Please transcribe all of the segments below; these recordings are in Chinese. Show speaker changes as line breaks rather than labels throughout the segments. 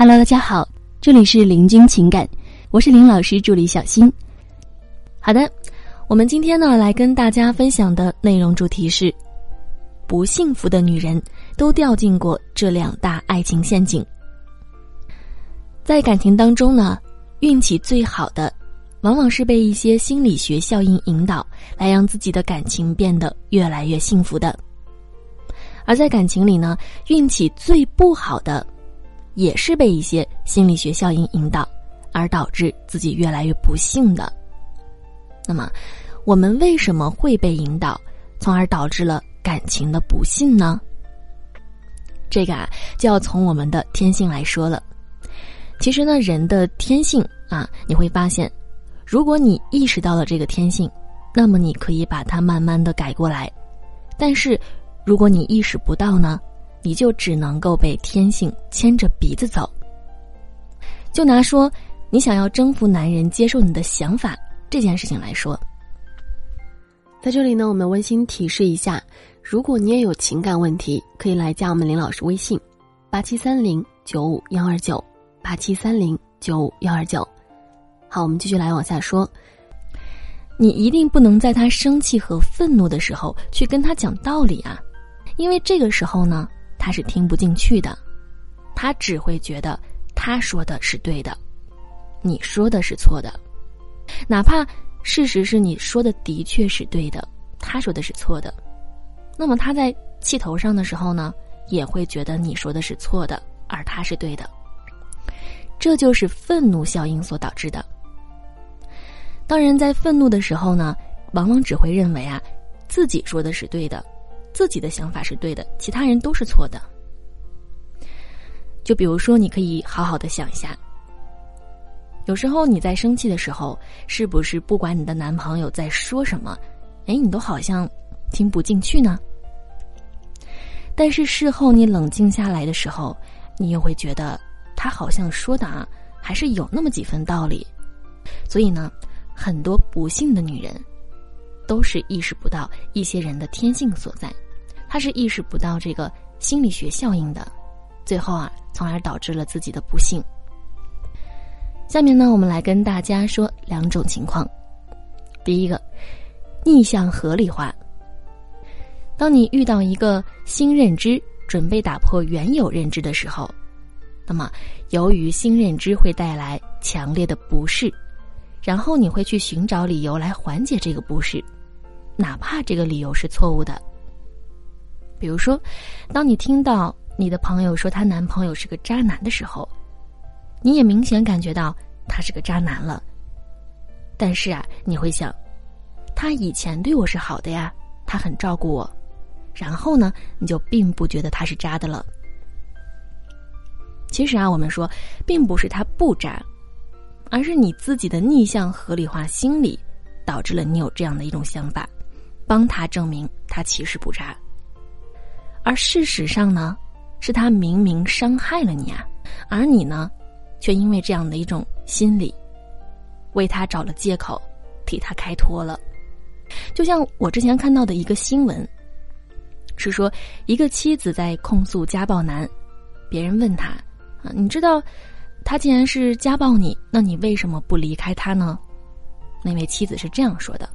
Hello，大家好，这里是林君情感，我是林老师助理小新。好的，我们今天呢来跟大家分享的内容主题是：不幸福的女人都掉进过这两大爱情陷阱。在感情当中呢，运气最好的，往往是被一些心理学效应引导，来让自己的感情变得越来越幸福的；而在感情里呢，运气最不好的。也是被一些心理学效应引导，而导致自己越来越不幸的。那么，我们为什么会被引导，从而导致了感情的不幸呢？这个啊，就要从我们的天性来说了。其实呢，人的天性啊，你会发现，如果你意识到了这个天性，那么你可以把它慢慢的改过来。但是，如果你意识不到呢？你就只能够被天性牵着鼻子走。就拿说你想要征服男人接受你的想法这件事情来说，
在这里呢，我们温馨提示一下：如果你也有情感问题，可以来加我们林老师微信：八七三零九五幺二九八七三零九五幺二九。好，我们继续来往下说。
你一定不能在他生气和愤怒的时候去跟他讲道理啊，因为这个时候呢。他是听不进去的，他只会觉得他说的是对的，你说的是错的，哪怕事实是你说的的确是对的，他说的是错的，那么他在气头上的时候呢，也会觉得你说的是错的，而他是对的。这就是愤怒效应所导致的。当人在愤怒的时候呢，往往只会认为啊，自己说的是对的。自己的想法是对的，其他人都是错的。就比如说，你可以好好的想一下，有时候你在生气的时候，是不是不管你的男朋友在说什么，哎，你都好像听不进去呢？但是事后你冷静下来的时候，你又会觉得他好像说的啊，还是有那么几分道理。所以呢，很多不幸的女人。都是意识不到一些人的天性所在，他是意识不到这个心理学效应的，最后啊，从而导致了自己的不幸。下面呢，我们来跟大家说两种情况。第一个，逆向合理化。当你遇到一个新认知，准备打破原有认知的时候，那么由于新认知会带来强烈的不适，然后你会去寻找理由来缓解这个不适。哪怕这个理由是错误的，比如说，当你听到你的朋友说她男朋友是个渣男的时候，你也明显感觉到他是个渣男了。但是啊，你会想，他以前对我是好的呀，他很照顾我，然后呢，你就并不觉得他是渣的了。其实啊，我们说，并不是他不渣，而是你自己的逆向合理化心理，导致了你有这样的一种想法。帮他证明他其实不渣，而事实上呢，是他明明伤害了你啊，而你呢，却因为这样的一种心理，为他找了借口，替他开脱了。就像我之前看到的一个新闻，是说一个妻子在控诉家暴男，别人问他啊，你知道他既然是家暴你，那你为什么不离开他呢？那位妻子是这样说的，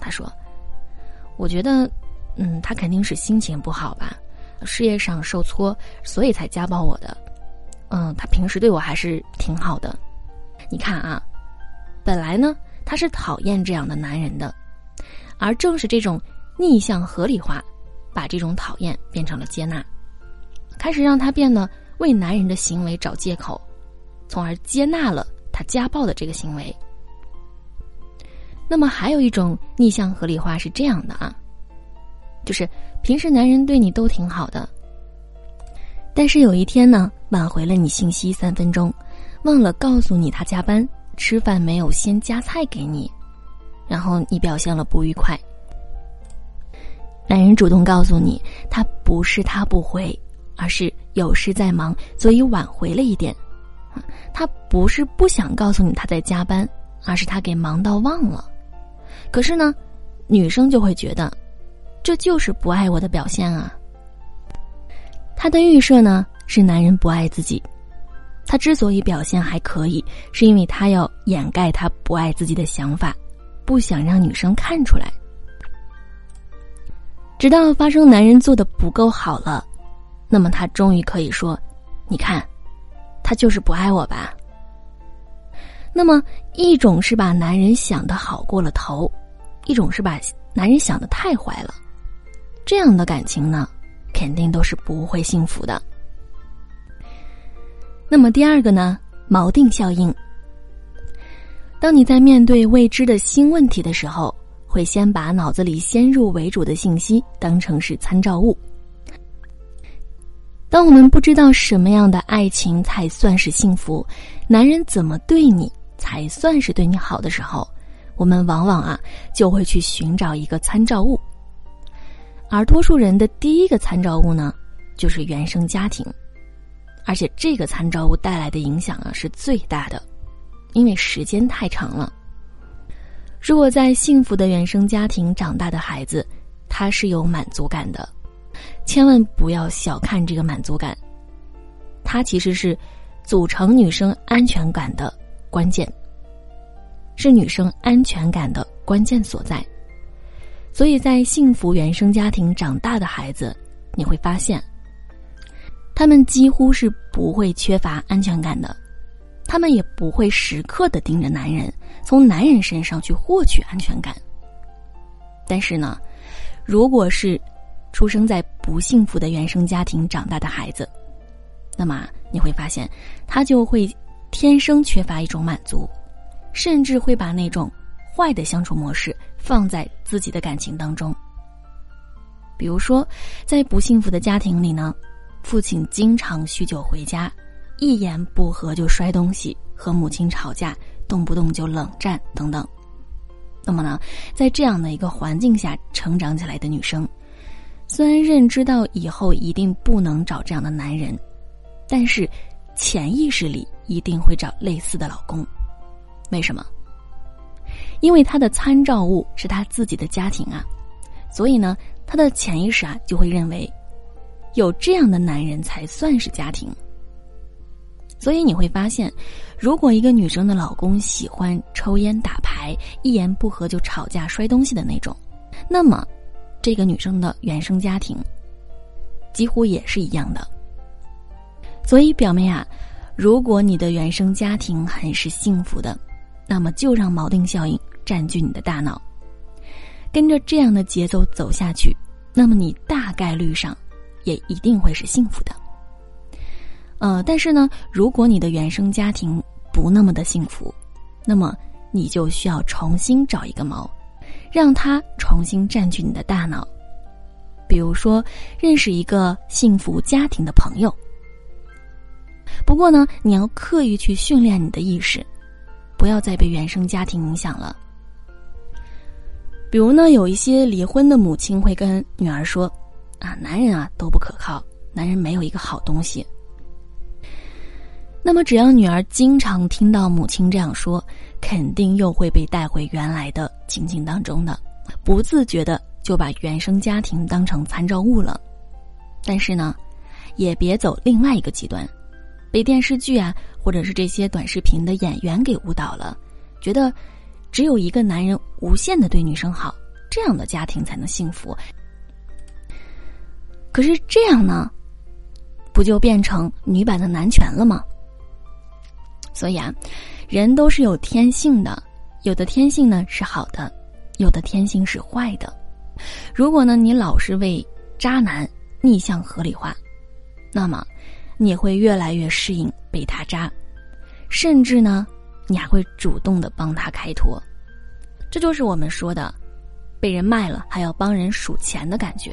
他说。我觉得，嗯，他肯定是心情不好吧，事业上受挫，所以才家暴我的。嗯，他平时对我还是挺好的。你看啊，本来呢，他是讨厌这样的男人的，而正是这种逆向合理化，把这种讨厌变成了接纳，开始让他变得为男人的行为找借口，从而接纳了他家暴的这个行为。那么还有一种逆向合理化是这样的啊，就是平时男人对你都挺好的，但是有一天呢，挽回了你信息三分钟，忘了告诉你他加班，吃饭没有先夹菜给你，然后你表现了不愉快。男人主动告诉你，他不是他不回，而是有事在忙，所以晚回了一点。他不是不想告诉你他在加班，而是他给忙到忘了。可是呢，女生就会觉得，这就是不爱我的表现啊。她的预设呢是男人不爱自己，他他之所以表现还可以，是因为他要掩盖他不爱自己的想法，不想让女生看出来。直到发生男人做的不够好了，那么他终于可以说：“你看，他就是不爱我吧。”那么一种是把男人想的好过了头，一种是把男人想的太坏了，这样的感情呢，肯定都是不会幸福的。那么第二个呢，锚定效应。当你在面对未知的新问题的时候。会先把脑子里先入为主的信息当成是参照物。当我们不知道什么样的爱情才算是幸福，男人怎么对你才算是对你好的时候，我们往往啊就会去寻找一个参照物。而多数人的第一个参照物呢，就是原生家庭，而且这个参照物带来的影响啊是最大的，因为时间太长了。如果在幸福的原生家庭长大的孩子，他是有满足感的，千万不要小看这个满足感，它其实是组成女生安全感的关键，是女生安全感的关键所在。所以在幸福原生家庭长大的孩子，你会发现，他们几乎是不会缺乏安全感的。他们也不会时刻的盯着男人，从男人身上去获取安全感。但是呢，如果是出生在不幸福的原生家庭长大的孩子，那么你会发现，他就会天生缺乏一种满足，甚至会把那种坏的相处模式放在自己的感情当中。比如说，在不幸福的家庭里呢，父亲经常酗酒回家。一言不合就摔东西，和母亲吵架，动不动就冷战等等。那么呢，在这样的一个环境下成长起来的女生，虽然认知到以后一定不能找这样的男人，但是潜意识里一定会找类似的老公。为什么？因为她的参照物是她自己的家庭啊，所以呢，她的潜意识啊就会认为，有这样的男人才算是家庭。所以你会发现，如果一个女生的老公喜欢抽烟打牌，一言不合就吵架摔东西的那种，那么，这个女生的原生家庭几乎也是一样的。所以表妹啊，如果你的原生家庭很是幸福的，那么就让锚定效应占据你的大脑，跟着这样的节奏走下去，那么你大概率上也一定会是幸福的。呃，但是呢，如果你的原生家庭不那么的幸福，那么你就需要重新找一个锚，让它重新占据你的大脑。比如说，认识一个幸福家庭的朋友。不过呢，你要刻意去训练你的意识，不要再被原生家庭影响了。比如呢，有一些离婚的母亲会跟女儿说：“啊，男人啊都不可靠，男人没有一个好东西。”那么，只要女儿经常听到母亲这样说，肯定又会被带回原来的情境当中的，不自觉的就把原生家庭当成参照物了。但是呢，也别走另外一个极端，被电视剧啊，或者是这些短视频的演员给误导了，觉得只有一个男人无限的对女生好，这样的家庭才能幸福。可是这样呢，不就变成女版的男权了吗？所以啊，人都是有天性的，有的天性呢是好的，有的天性是坏的。如果呢你老是为渣男逆向合理化，那么你会越来越适应被他渣，甚至呢你还会主动的帮他开脱。这就是我们说的被人卖了还要帮人数钱的感觉。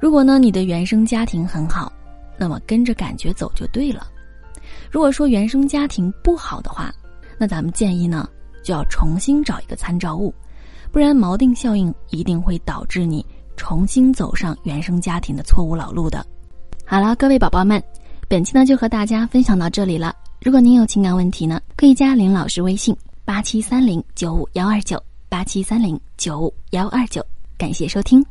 如果呢你的原生家庭很好，那么跟着感觉走就对了。如果说原生家庭不好的话，那咱们建议呢，就要重新找一个参照物，不然锚定效应一定会导致你重新走上原生家庭的错误老路的。好了，各位宝宝们，本期呢就和大家分享到这里了。如果您有情感问题呢，可以加林老师微信八七三零九五幺二九八七三零九五幺二九，感谢收听。